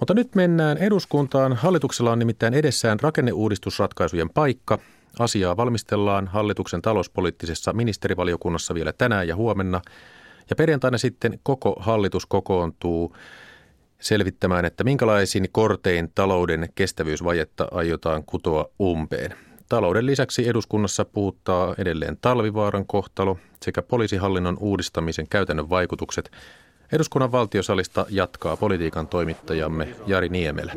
Mutta nyt mennään eduskuntaan. Hallituksella on nimittäin edessään rakenneuudistusratkaisujen paikka. Asiaa valmistellaan hallituksen talouspoliittisessa ministerivaliokunnassa vielä tänään ja huomenna. Ja perjantaina sitten koko hallitus kokoontuu selvittämään, että minkälaisin kortein talouden kestävyysvajetta aiotaan kutoa umpeen. Talouden lisäksi eduskunnassa puuttaa edelleen talvivaaran kohtalo sekä poliisihallinnon uudistamisen käytännön vaikutukset – Eduskunnan valtiosalista jatkaa politiikan toimittajamme Jari Niemelä.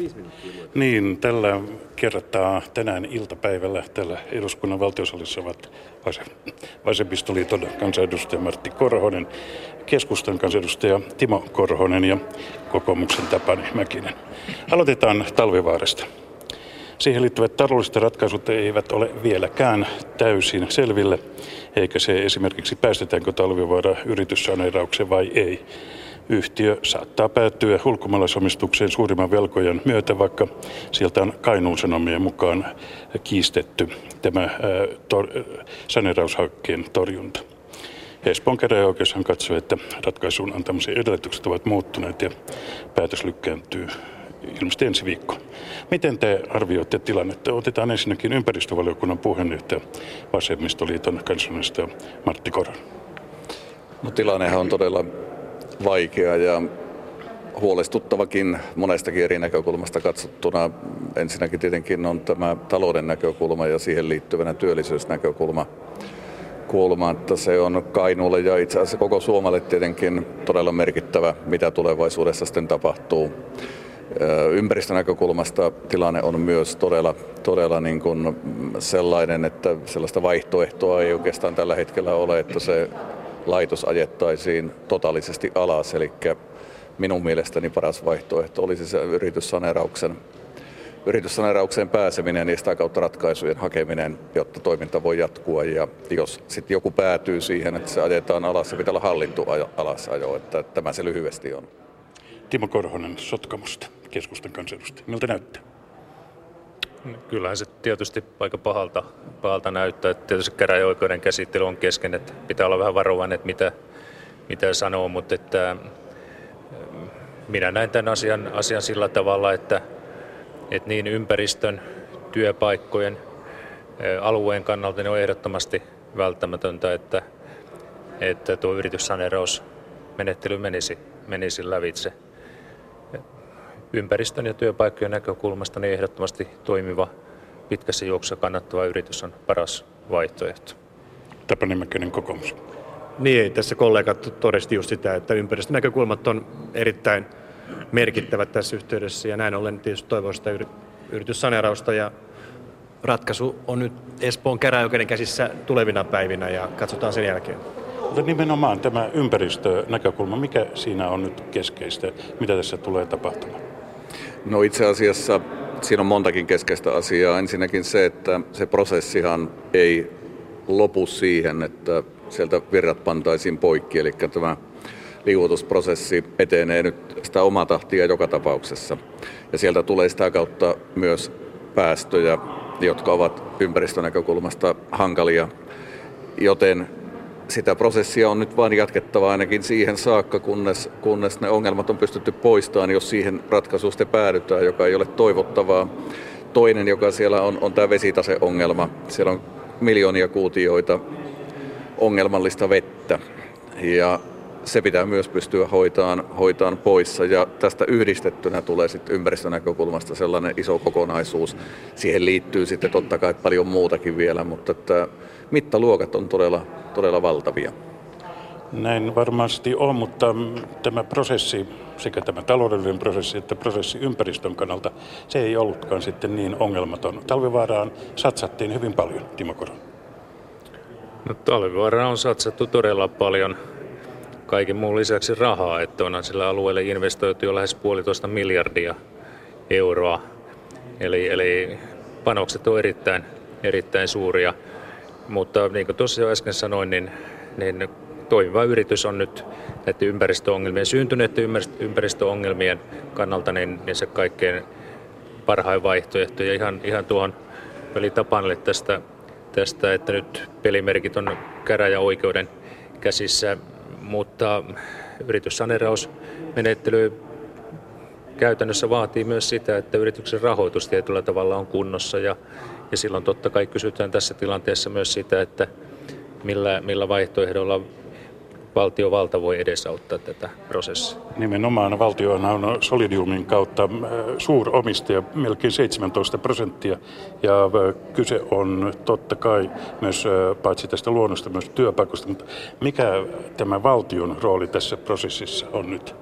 Niin, tällä kertaa tänään iltapäivällä täällä eduskunnan valtiosalissa ovat Vasemmistoliiton kansanedustaja Martti Korhonen, keskustan kansanedustaja Timo Korhonen ja kokoomuksen Tapani Mäkinen. Aloitetaan talvivaarasta. Siihen liittyvät taloudelliset ratkaisut eivät ole vieläkään täysin selville, eikä se esimerkiksi päästetäänkö talvivaara yrityssaneeraukseen vai ei. Yhtiö saattaa päättyä ulkomaalaisomistukseen suurimman velkojen myötä, vaikka sieltä on Kainuun Sanomien mukaan kiistetty tämä tor- saneeraushankkeen torjunta. Espoon käräjäoikeushan katsoi, että ratkaisun antamisen edellytykset ovat muuttuneet ja päätös lykkääntyy ilmeisesti ensi viikko. Miten te arvioitte tilannetta? Otetaan ensinnäkin ympäristövaliokunnan puheenjohtaja Vasemmistoliiton kansanista Martti Koron. No, tilannehan on todella vaikea ja huolestuttavakin monestakin eri näkökulmasta katsottuna. Ensinnäkin tietenkin on tämä talouden näkökulma ja siihen liittyvänä työllisyysnäkökulma. Kulma, että se on Kainuulle ja itse asiassa koko Suomelle tietenkin todella merkittävä, mitä tulevaisuudessa sitten tapahtuu. Ympäristönäkökulmasta tilanne on myös todella, todella niin kuin sellainen, että sellaista vaihtoehtoa ei oikeastaan tällä hetkellä ole, että se laitos ajettaisiin totaalisesti alas. Eli minun mielestäni paras vaihtoehto olisi se yrityssaneerauksen yrityssaneeraukseen pääseminen ja sitä kautta ratkaisujen hakeminen, jotta toiminta voi jatkua. Ja jos sitten joku päätyy siihen, että se ajetaan alas, se pitää olla hallittu alasajo, että tämä se lyhyesti on. Timo Korhonen Sotkamosta, keskustan kansanedustaja. Miltä näyttää? Kyllähän se tietysti aika pahalta, pahalta näyttää. Että tietysti käräjäoikeuden käsittely on kesken, että pitää olla vähän varovainen, että mitä, mitä sanoo, mutta että minä näen tämän asian, asian sillä tavalla, että, että niin ympäristön, työpaikkojen, alueen kannalta ne on ehdottomasti välttämätöntä, että, että tuo yrityssaneerausmenettely menisi, menisi lävitse ympäristön ja työpaikkojen näkökulmasta niin ehdottomasti toimiva, pitkässä juoksussa kannattava yritys on paras vaihtoehto. Tapani Mäkkönen kokoomus. Niin, tässä kollegat todisti just sitä, että ympäristönäkökulmat on erittäin merkittävät tässä yhteydessä ja näin ollen tietysti toivon sitä yrityssaneerausta ja ratkaisu on nyt Espoon käräjäoikeuden käsissä tulevina päivinä ja katsotaan sen jälkeen. Mutta nimenomaan tämä ympäristönäkökulma, mikä siinä on nyt keskeistä, mitä tässä tulee tapahtumaan? No itse asiassa siinä on montakin keskeistä asiaa. Ensinnäkin se, että se prosessihan ei lopu siihen, että sieltä virrat pantaisiin poikki, eli tämä liuotusprosessi etenee nyt sitä omaa tahtia joka tapauksessa. Ja sieltä tulee sitä kautta myös päästöjä, jotka ovat ympäristönäkökulmasta hankalia, joten sitä prosessia on nyt vain jatkettava ainakin siihen saakka, kunnes, kunnes ne ongelmat on pystytty poistamaan, jos siihen ratkaisuun päädytään, joka ei ole toivottavaa. Toinen, joka siellä on, on tämä vesitaseongelma. Siellä on miljoonia kuutioita ongelmallista vettä ja se pitää myös pystyä hoitaan, hoitaan poissa. Ja tästä yhdistettynä tulee sitten ympäristönäkökulmasta sellainen iso kokonaisuus. Siihen liittyy sitten totta kai paljon muutakin vielä, mutta että mittaluokat on todella, todella valtavia. Näin varmasti on, mutta tämä prosessi, sekä tämä taloudellinen prosessi että prosessi ympäristön kannalta, se ei ollutkaan sitten niin ongelmaton. Talvivaaraan satsattiin hyvin paljon, Timo Koron. No, Talvivaaraan on satsattu todella paljon kaiken muun lisäksi rahaa, että onhan sillä alueelle investoitu jo lähes puolitoista miljardia euroa. Eli, eli panokset on erittäin, erittäin suuria. Mutta niin kuin tuossa jo äsken sanoin, niin, niin toimiva yritys on nyt näiden ympäristöongelmien, syntyneiden ympäristöongelmien kannalta niin, niin se kaikkein parhain vaihtoehto. Ja ihan, ihan tuohon veli Tapanille tästä, tästä, että nyt pelimerkit on käräjäoikeuden käsissä, mutta yrityssanerausmenettely käytännössä vaatii myös sitä, että yrityksen rahoitus tietyllä tavalla on kunnossa. Ja, ja silloin totta kai kysytään tässä tilanteessa myös sitä, että millä, millä vaihtoehdolla valtiovalta voi edesauttaa tätä prosessia. Nimenomaan valtio on Solidiumin kautta äh, suuromistaja, melkein 17 prosenttia. Ja äh, kyse on totta kai myös äh, paitsi tästä luonnosta, myös työpaikoista. Mutta mikä tämä valtion rooli tässä prosessissa on nyt?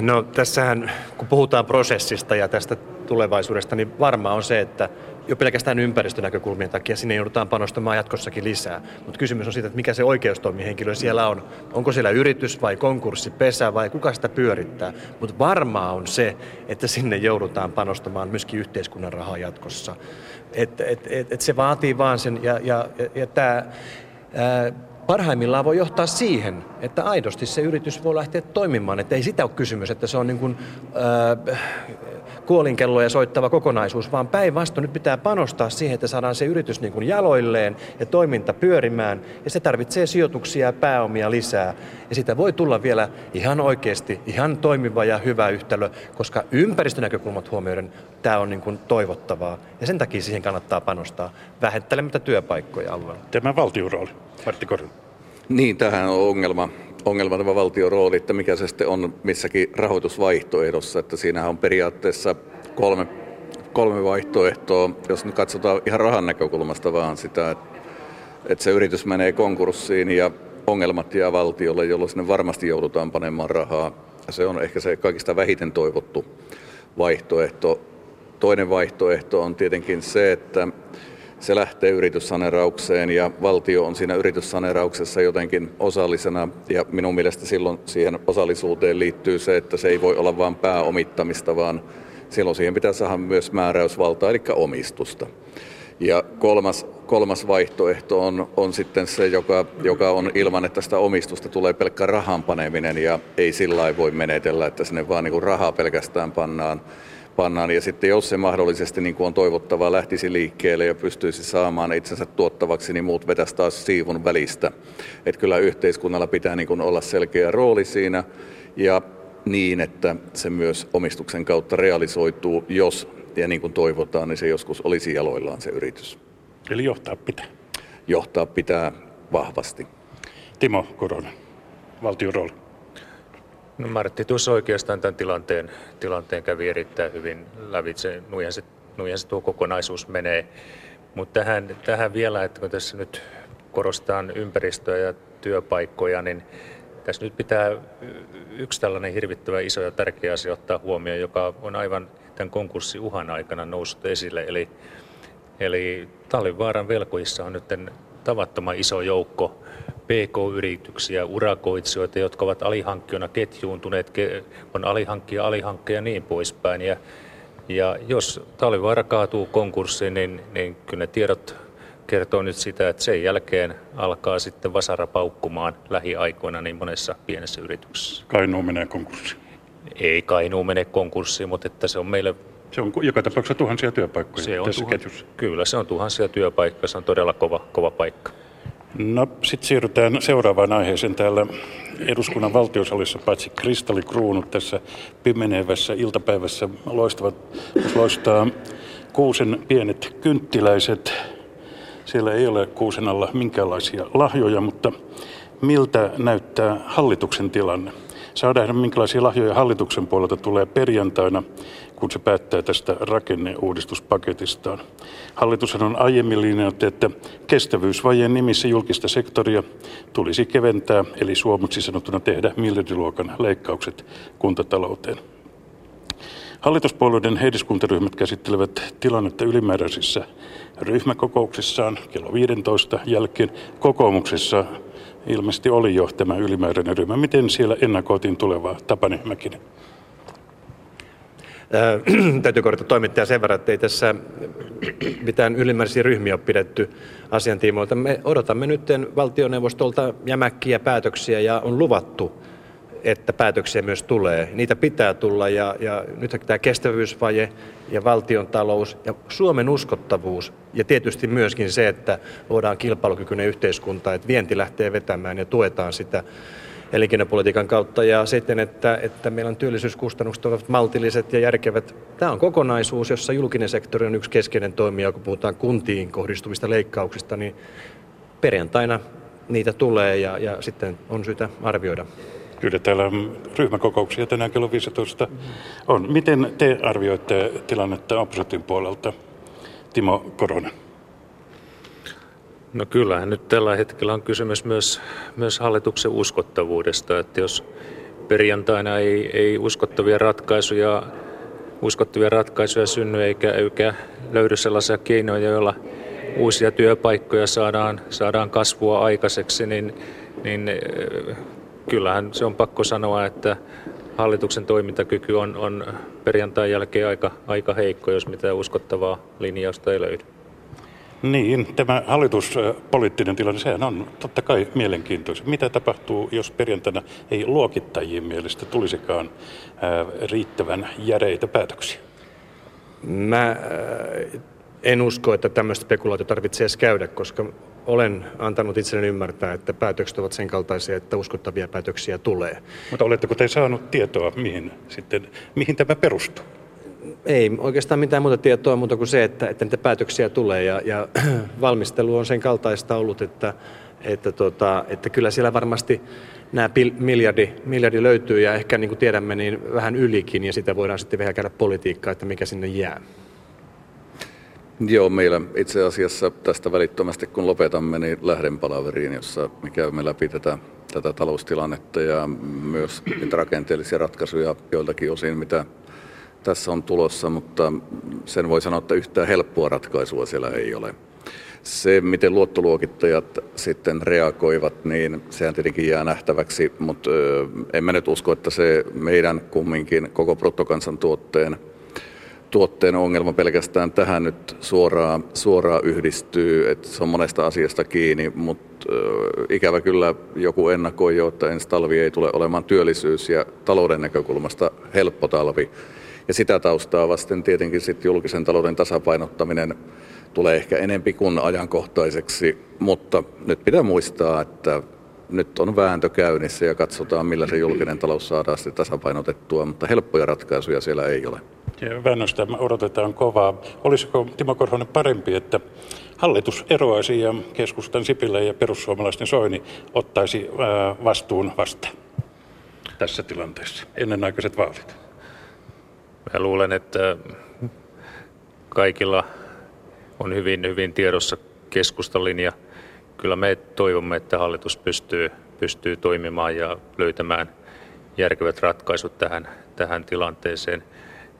No tässähän, kun puhutaan prosessista ja tästä tulevaisuudesta, niin varmaan on se, että jo pelkästään ympäristönäkökulmien takia sinne joudutaan panostamaan jatkossakin lisää. Mutta kysymys on siitä, että mikä se oikeustoimihenkilö siellä on. Onko siellä yritys vai konkurssi, pesä vai kuka sitä pyörittää. Mutta varmaa on se, että sinne joudutaan panostamaan myöskin yhteiskunnan rahaa jatkossa. Et, et, et, et se vaatii vaan sen, ja, ja, ja, ja tämä parhaimmillaan voi johtaa siihen, että aidosti se yritys voi lähteä toimimaan. Että ei sitä ole kysymys, että se on niin kuin, äh, kuolinkelloja soittava kokonaisuus, vaan päinvastoin nyt pitää panostaa siihen, että saadaan se yritys niin kuin jaloilleen ja toiminta pyörimään. Ja se tarvitsee sijoituksia ja pääomia lisää. Ja sitä voi tulla vielä ihan oikeasti, ihan toimiva ja hyvä yhtälö, koska ympäristönäkökulmat huomioiden tämä on niin kuin toivottavaa. Ja sen takia siihen kannattaa panostaa vähentämättä työpaikkoja alueella. Tämä valtion rooli. Martti Korhonen. Niin, tähän on ongelma, ongelma tämä valtion rooli, että mikä se sitten on missäkin rahoitusvaihtoehdossa, että siinähän on periaatteessa kolme, kolme vaihtoehtoa, jos nyt katsotaan ihan rahan näkökulmasta vaan sitä, että, että se yritys menee konkurssiin ja ongelmat jää valtiolle, jolloin sinne varmasti joudutaan panemaan rahaa. Se on ehkä se kaikista vähiten toivottu vaihtoehto. Toinen vaihtoehto on tietenkin se, että se lähtee yrityssaneeraukseen ja valtio on siinä yrityssaneerauksessa jotenkin osallisena ja minun mielestä silloin siihen osallisuuteen liittyy se, että se ei voi olla vain pääomittamista, vaan silloin siihen pitää saada myös määräysvaltaa, eli omistusta. Ja kolmas, kolmas vaihtoehto on, on sitten se, joka, joka on ilman, että sitä omistusta tulee pelkkä rahan paneminen ja ei sillä voi menetellä, että sinne vaan niin rahaa pelkästään pannaan pannaan. Ja sitten jos se mahdollisesti niin kuin on toivottavaa lähtisi liikkeelle ja pystyisi saamaan itsensä tuottavaksi, niin muut vetäisi taas siivun välistä. Että kyllä yhteiskunnalla pitää niin kuin olla selkeä rooli siinä ja niin, että se myös omistuksen kautta realisoituu, jos ja niin kuin toivotaan, niin se joskus olisi jaloillaan se yritys. Eli johtaa pitää. Johtaa pitää vahvasti. Timo Koronen, valtion rooli. No Martti tuossa oikeastaan tämän tilanteen, tilanteen kävi erittäin hyvin lävitse. Nuihan se, nuihan se tuo kokonaisuus menee. Mutta tähän, tähän vielä, että kun tässä nyt korostetaan ympäristöä ja työpaikkoja, niin tässä nyt pitää yksi tällainen hirvittävä iso ja tärkeä asia ottaa huomioon, joka on aivan tämän konkurssiuhan aikana noussut esille. Eli, eli Talvivaaran velkoissa on nyt tavattoman iso joukko PK-yrityksiä, urakoitsijoita, jotka ovat alihankkijoina ketjuuntuneet, on alihankkija, alihankkia ja niin poispäin. Ja, ja jos talvivaara kaatuu konkurssiin, niin, niin kyllä ne tiedot kertoo nyt sitä, että sen jälkeen alkaa sitten vasara paukkumaan lähiaikoina niin monessa pienessä yrityksessä. Kainuu menee konkurssiin. Ei Kainuu mene konkurssiin, mutta että se on meille se on joka tapauksessa tuhansia työpaikkoja se on tässä tuhan, ketjussa. Kyllä, se on tuhansia työpaikkoja. Se on todella kova, kova paikka. No sitten siirrytään seuraavaan aiheeseen täällä eduskunnan valtiosalissa, paitsi kristallikruunut tässä pimenevässä iltapäivässä loistavat, loistaa kuusen pienet kynttiläiset. Siellä ei ole kuusen alla minkäänlaisia lahjoja, mutta miltä näyttää hallituksen tilanne? Saadaan minkälaisia lahjoja hallituksen puolelta tulee perjantaina kun se päättää tästä rakenneuudistuspaketistaan. Hallitus on aiemmin linjannut, että kestävyysvajeen nimissä julkista sektoria tulisi keventää, eli suomeksi sanottuna tehdä miljardiluokan leikkaukset kuntatalouteen. Hallituspuolueiden heidiskuntaryhmät käsittelevät tilannetta ylimääräisissä ryhmäkokouksissaan kello 15 jälkeen. Kokoomuksessa ilmeisesti oli jo tämä ylimääräinen ryhmä. Miten siellä ennakoitiin tulevaa Tapani Mäkinen? Äh, täytyy korjata toimittaja sen verran, että ei tässä mitään ylimääräisiä ryhmiä ole pidetty asiantiimoilta. Me odotamme nyt valtioneuvostolta jämäkkiä päätöksiä ja on luvattu, että päätöksiä myös tulee. Niitä pitää tulla ja, ja nyt tämä kestävyysvaje ja valtion talous ja Suomen uskottavuus ja tietysti myöskin se, että luodaan kilpailukykyinen yhteiskunta, että vienti lähtee vetämään ja tuetaan sitä elinkeinopolitiikan kautta ja sitten, että, että meillä on työllisyyskustannukset ovat maltilliset ja järkevät. Tämä on kokonaisuus, jossa julkinen sektori on yksi keskeinen toimija, kun puhutaan kuntiin kohdistuvista leikkauksista, niin perjantaina niitä tulee ja, ja sitten on syytä arvioida. Kyllä täällä ryhmäkokouksia tänään kello 15 on. Miten te arvioitte tilannetta opposition puolelta, Timo Koronen? No kyllähän nyt tällä hetkellä on kysymys myös, myös hallituksen uskottavuudesta, että jos perjantaina ei, ei uskottavia ratkaisuja uskottavia ratkaisuja synny eikä, eikä löydy sellaisia keinoja, joilla uusia työpaikkoja saadaan, saadaan kasvua aikaiseksi, niin, niin kyllähän se on pakko sanoa, että hallituksen toimintakyky on, on perjantain jälkeen aika, aika heikko, jos mitään uskottavaa linjausta ei löydy. Niin, tämä hallituspoliittinen tilanne, sehän on totta kai mielenkiintoista. Mitä tapahtuu, jos perjantaina ei luokittajien mielestä tulisikaan riittävän järeitä päätöksiä? Mä en usko, että tämmöistä spekulaatio tarvitsee edes käydä, koska olen antanut itselleni ymmärtää, että päätökset ovat sen kaltaisia, että uskottavia päätöksiä tulee. Mutta oletteko te saanut tietoa, mihin, sitten, mihin tämä perustuu? Ei oikeastaan mitään muuta tietoa muuta kuin se, että, että niitä päätöksiä tulee ja, ja valmistelu on sen kaltaista ollut, että, että, tota, että kyllä siellä varmasti nämä miljardi, miljardi löytyy ja ehkä niin kuin tiedämme niin vähän ylikin ja sitä voidaan sitten vähän käydä politiikkaa, että mikä sinne jää. Joo, meillä itse asiassa tästä välittömästi kun lopetamme, niin lähden palaveriin, jossa me käymme läpi tätä, tätä taloustilannetta ja myös niitä rakenteellisia ratkaisuja joiltakin osin, mitä tässä on tulossa, mutta sen voi sanoa, että yhtään helppoa ratkaisua siellä ei ole. Se, miten luottoluokittajat sitten reagoivat, niin sehän tietenkin jää nähtäväksi, mutta en mä nyt usko, että se meidän kumminkin koko bruttokansantuotteen tuotteen ongelma pelkästään tähän nyt suoraan, suoraan yhdistyy, että se on monesta asiasta kiinni, mutta ikävä kyllä joku ennakoi jo, että ensi talvi ei tule olemaan työllisyys ja talouden näkökulmasta helppo talvi. Ja sitä taustaa vasten tietenkin sitten julkisen talouden tasapainottaminen tulee ehkä enempi kuin ajankohtaiseksi, mutta nyt pitää muistaa, että nyt on vääntö käynnissä ja katsotaan, millä se julkinen talous saadaan sitten tasapainotettua, mutta helppoja ratkaisuja siellä ei ole. Väännöstä odotetaan kovaa. Olisiko Timo Korhonen parempi, että hallitus eroaisi ja keskustan Sipilä ja perussuomalaisten Soini ottaisi vastuun vastaan tässä tilanteessa, ennenaikaiset vaalit? Mä luulen, että kaikilla on hyvin, hyvin tiedossa keskustalinja. Kyllä me toivomme, että hallitus pystyy, pystyy toimimaan ja löytämään järkevät ratkaisut tähän, tähän tilanteeseen.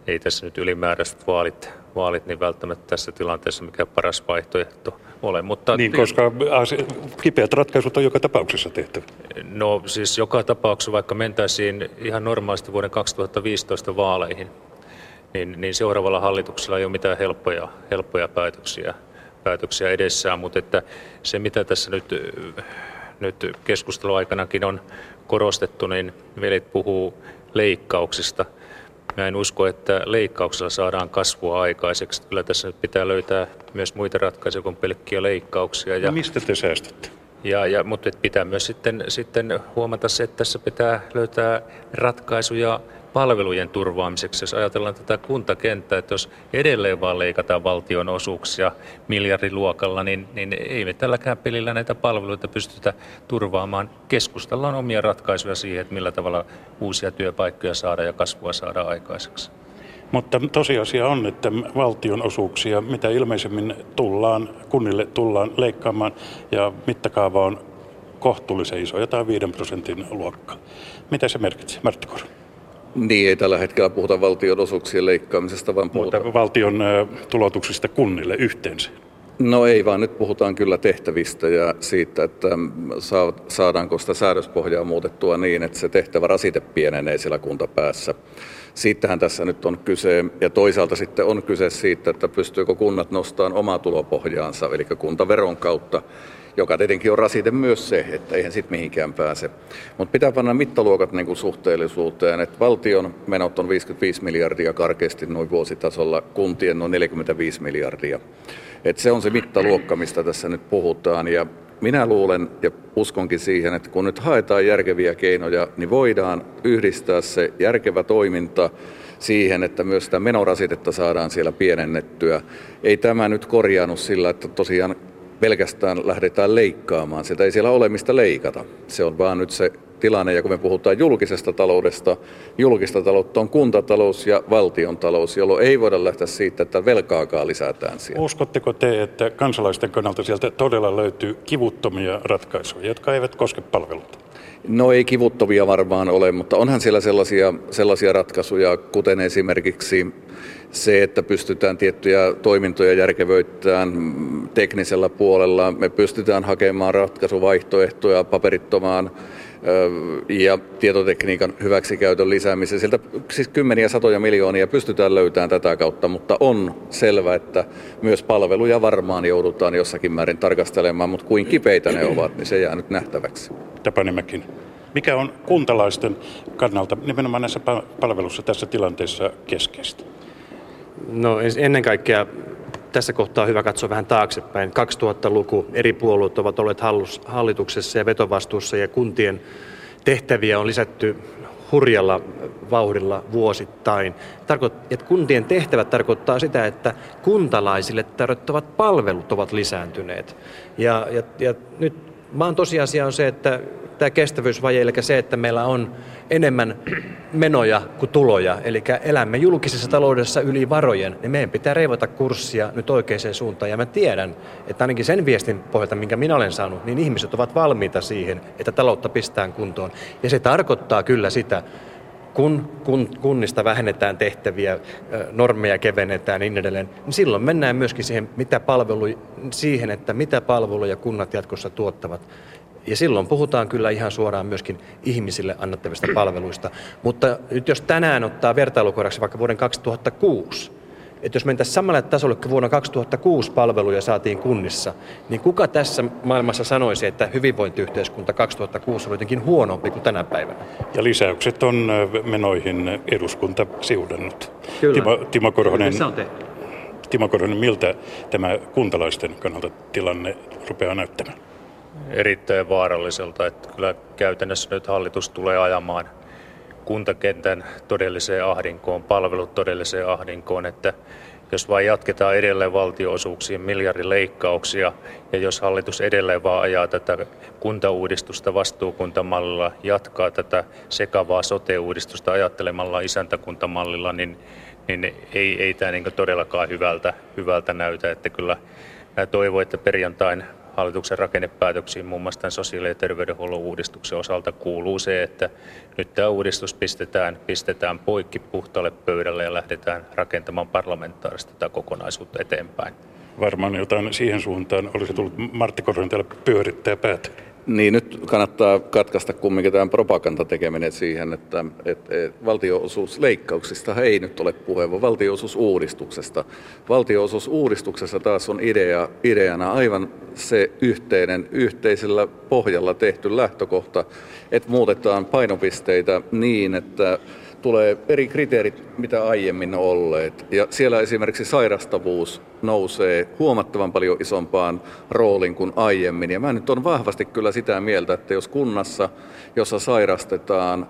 Ei tässä nyt ylimääräiset vaalit, vaalit niin välttämättä tässä tilanteessa mikä paras vaihtoehto ole. Mutta niin, koska kipeät ratkaisut on joka tapauksessa tehtävä. No siis joka tapauksessa, vaikka mentäisiin ihan normaalisti vuoden 2015 vaaleihin, niin, niin seuraavalla hallituksella ei ole mitään helppoja, helppoja päätöksiä, päätöksiä edessään, mutta että se mitä tässä nyt, nyt keskusteluaikanakin on korostettu, niin velit puhuu leikkauksista. Mä en usko, että leikkauksella saadaan kasvua aikaiseksi. Kyllä tässä nyt pitää löytää myös muita ratkaisuja kuin pelkkiä leikkauksia. Ja, no mistä te säästätte? Ja, ja, mutta pitää myös sitten, sitten huomata se, että tässä pitää löytää ratkaisuja palvelujen turvaamiseksi, jos ajatellaan tätä kuntakenttää, että jos edelleen vaan leikataan valtion osuuksia miljardiluokalla, niin, niin ei me tälläkään pelillä näitä palveluita pystytä turvaamaan. Keskustalla on omia ratkaisuja siihen, että millä tavalla uusia työpaikkoja saada ja kasvua saada aikaiseksi. Mutta tosiasia on, että valtion osuuksia mitä ilmeisemmin tullaan, kunnille tullaan leikkaamaan ja mittakaava on kohtuullisen iso, jotain 5 prosentin luokkaa. Mitä se merkitsee, Martti? Niin, ei tällä hetkellä puhuta valtion osuuksien leikkaamisesta, vaan puhutaan... Mutta valtion tulotuksista kunnille yhteensä. No ei, vaan nyt puhutaan kyllä tehtävistä ja siitä, että saadaanko sitä säädöspohjaa muutettua niin, että se tehtävä rasite pienenee siellä kuntapäässä. Siitähän tässä nyt on kyse, ja toisaalta sitten on kyse siitä, että pystyykö kunnat nostamaan omaa tulopohjaansa, eli kuntaveron kautta joka tietenkin on rasite myös se, että eihän sitten mihinkään pääse. Mutta pitää panna mittaluokat niin kuin suhteellisuuteen, että valtion menot on 55 miljardia karkeasti noin vuositasolla, kuntien noin 45 miljardia. Et se on se mittaluokka, mistä tässä nyt puhutaan. Ja minä luulen ja uskonkin siihen, että kun nyt haetaan järkeviä keinoja, niin voidaan yhdistää se järkevä toiminta siihen, että myös sitä menorasitetta saadaan siellä pienennettyä. Ei tämä nyt korjaannut sillä, että tosiaan pelkästään lähdetään leikkaamaan. Sitä ei siellä ole mistä leikata. Se on vaan nyt se tilanne, ja kun me puhutaan julkisesta taloudesta, julkista taloutta on kuntatalous ja valtion talous, jolloin ei voida lähteä siitä, että velkaakaan lisätään siellä. Uskotteko te, että kansalaisten kannalta sieltä todella löytyy kivuttomia ratkaisuja, jotka eivät koske palveluita? No ei kivuttomia varmaan ole, mutta onhan siellä sellaisia, sellaisia ratkaisuja, kuten esimerkiksi se, että pystytään tiettyjä toimintoja järkevöittämään teknisellä puolella. Me pystytään hakemaan ratkaisuvaihtoehtoja paperittomaan ja tietotekniikan hyväksikäytön lisäämiseen. Sieltä siis kymmeniä satoja miljoonia pystytään löytämään tätä kautta, mutta on selvä, että myös palveluja varmaan joudutaan jossakin määrin tarkastelemaan, mutta kuin kipeitä ne ovat, niin se jää nyt nähtäväksi. Tapanimäkin. Mikä on kuntalaisten kannalta nimenomaan näissä palveluissa tässä tilanteessa keskeistä? No ennen kaikkea tässä kohtaa hyvä katsoa vähän taaksepäin. 2000-luku eri puolueet ovat olleet hallituksessa ja vetovastuussa ja kuntien tehtäviä on lisätty hurjalla vauhdilla vuosittain. Tarkoit, että kuntien tehtävät tarkoittaa sitä, että kuntalaisille tarjottavat palvelut ovat lisääntyneet. Ja, ja, ja nyt maan tosiasia on se, että tämä kestävyysvaje, eli se, että meillä on enemmän menoja kuin tuloja, eli elämme julkisessa taloudessa yli varojen, niin meidän pitää reivata kurssia nyt oikeaan suuntaan. Ja mä tiedän, että ainakin sen viestin pohjalta, minkä minä olen saanut, niin ihmiset ovat valmiita siihen, että taloutta pistään kuntoon. Ja se tarkoittaa kyllä sitä, kun, kun kunnista vähennetään tehtäviä, normeja kevennetään niin edelleen, niin silloin mennään myöskin siihen, mitä palvelu, siihen, että mitä palveluja kunnat jatkossa tuottavat. Ja silloin puhutaan kyllä ihan suoraan myöskin ihmisille annettavista palveluista. Mutta nyt jos tänään ottaa vertailukohdaksi vaikka vuoden 2006, että jos mentäisiin samalle tasolle kuin vuonna 2006 palveluja saatiin kunnissa, niin kuka tässä maailmassa sanoisi, että hyvinvointiyhteiskunta 2006 oli jotenkin huonompi kuin tänä päivänä? Ja lisäykset on menoihin eduskunta siudannut. Kyllä. Timo, Timo Korhonen, se on tehty. Timo Korhonen, miltä tämä kuntalaisten kannalta tilanne rupeaa näyttämään? Erittäin vaaralliselta. Että kyllä käytännössä nyt hallitus tulee ajamaan kuntakentän todelliseen ahdinkoon, palvelut todelliseen ahdinkoon, että jos vain jatketaan edelleen valtioosuuksien miljardileikkauksia ja jos hallitus edelleen vaan ajaa tätä kuntauudistusta vastuukuntamallilla, jatkaa tätä sekavaa sote-uudistusta ajattelemalla isäntäkuntamallilla, niin, niin ei, ei tämä niin todellakaan hyvältä, hyvältä näytä. Että kyllä toivon, että perjantain hallituksen rakennepäätöksiin muun muassa tämän sosiaali- ja terveydenhuollon uudistuksen osalta kuuluu se, että nyt tämä uudistus pistetään, pistetään poikki puhtaalle pöydälle ja lähdetään rakentamaan parlamentaarista tätä kokonaisuutta eteenpäin. Varmaan jotain siihen suuntaan olisi tullut Martti Korhonen täällä pyörittää päätä. Niin, nyt kannattaa katkaista kumminkin tämän propagandatekeminen siihen, että, että, että valtionosuusleikkauksista ei nyt ole puhe, vaan valtionosuusuudistuksesta. Valtionosuusuudistuksessa taas on idea, ideana aivan se yhteinen, yhteisellä pohjalla tehty lähtökohta, että muutetaan painopisteitä niin, että tulee eri kriteerit, mitä aiemmin on olleet. Ja siellä esimerkiksi sairastavuus nousee huomattavan paljon isompaan rooliin kuin aiemmin. Ja mä nyt on vahvasti kyllä sitä mieltä, että jos kunnassa, jossa sairastetaan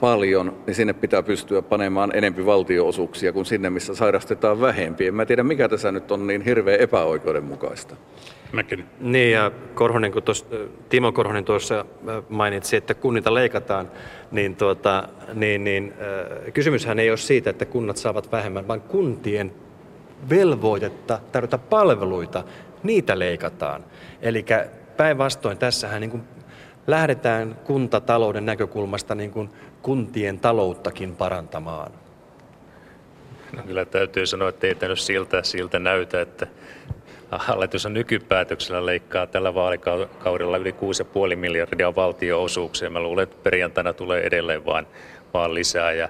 paljon, niin sinne pitää pystyä panemaan enempi valtioosuuksia kuin sinne, missä sairastetaan vähempi. En mä tiedä, mikä tässä nyt on niin hirveän epäoikeudenmukaista. Mäkin. Niin ja Korhonen, kun tuossa, Timo Korhonen tuossa mainitsi, että kunnita leikataan, niin, tuota, niin, niin äh, kysymyshän ei ole siitä, että kunnat saavat vähemmän, vaan kuntien velvoitetta tarjota palveluita, niitä leikataan. Eli päinvastoin tässähän niin kuin lähdetään kuntatalouden näkökulmasta niin kuin kuntien talouttakin parantamaan. No, kyllä täytyy sanoa, että ei tämä siltä, siltä näytä, että hallitus on nykypäätöksellä leikkaa tällä vaalikaudella yli 6,5 miljardia valtioosuuksia. Mä luulen, että perjantaina tulee edelleen vaan, vaan lisää ja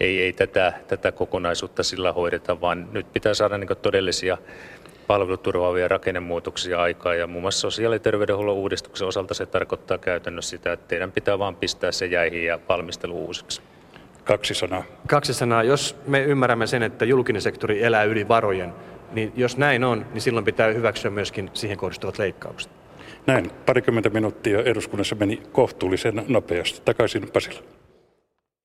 ei, ei tätä, tätä kokonaisuutta sillä hoideta, vaan nyt pitää saada niin todellisia palveluturvaavia rakennemuutoksia aikaa ja muun muassa sosiaali- ja terveydenhuollon uudistuksen osalta se tarkoittaa käytännössä sitä, että teidän pitää vaan pistää se jäihin ja valmistelu uusiksi. Kaksi sanaa. Kaksi sanaa. Jos me ymmärrämme sen, että julkinen sektori elää yli varojen, niin jos näin on, niin silloin pitää hyväksyä myöskin siihen kohdistuvat leikkaukset. Näin parikymmentä minuuttia eduskunnassa meni kohtuullisen nopeasti. Takaisin Pasilla.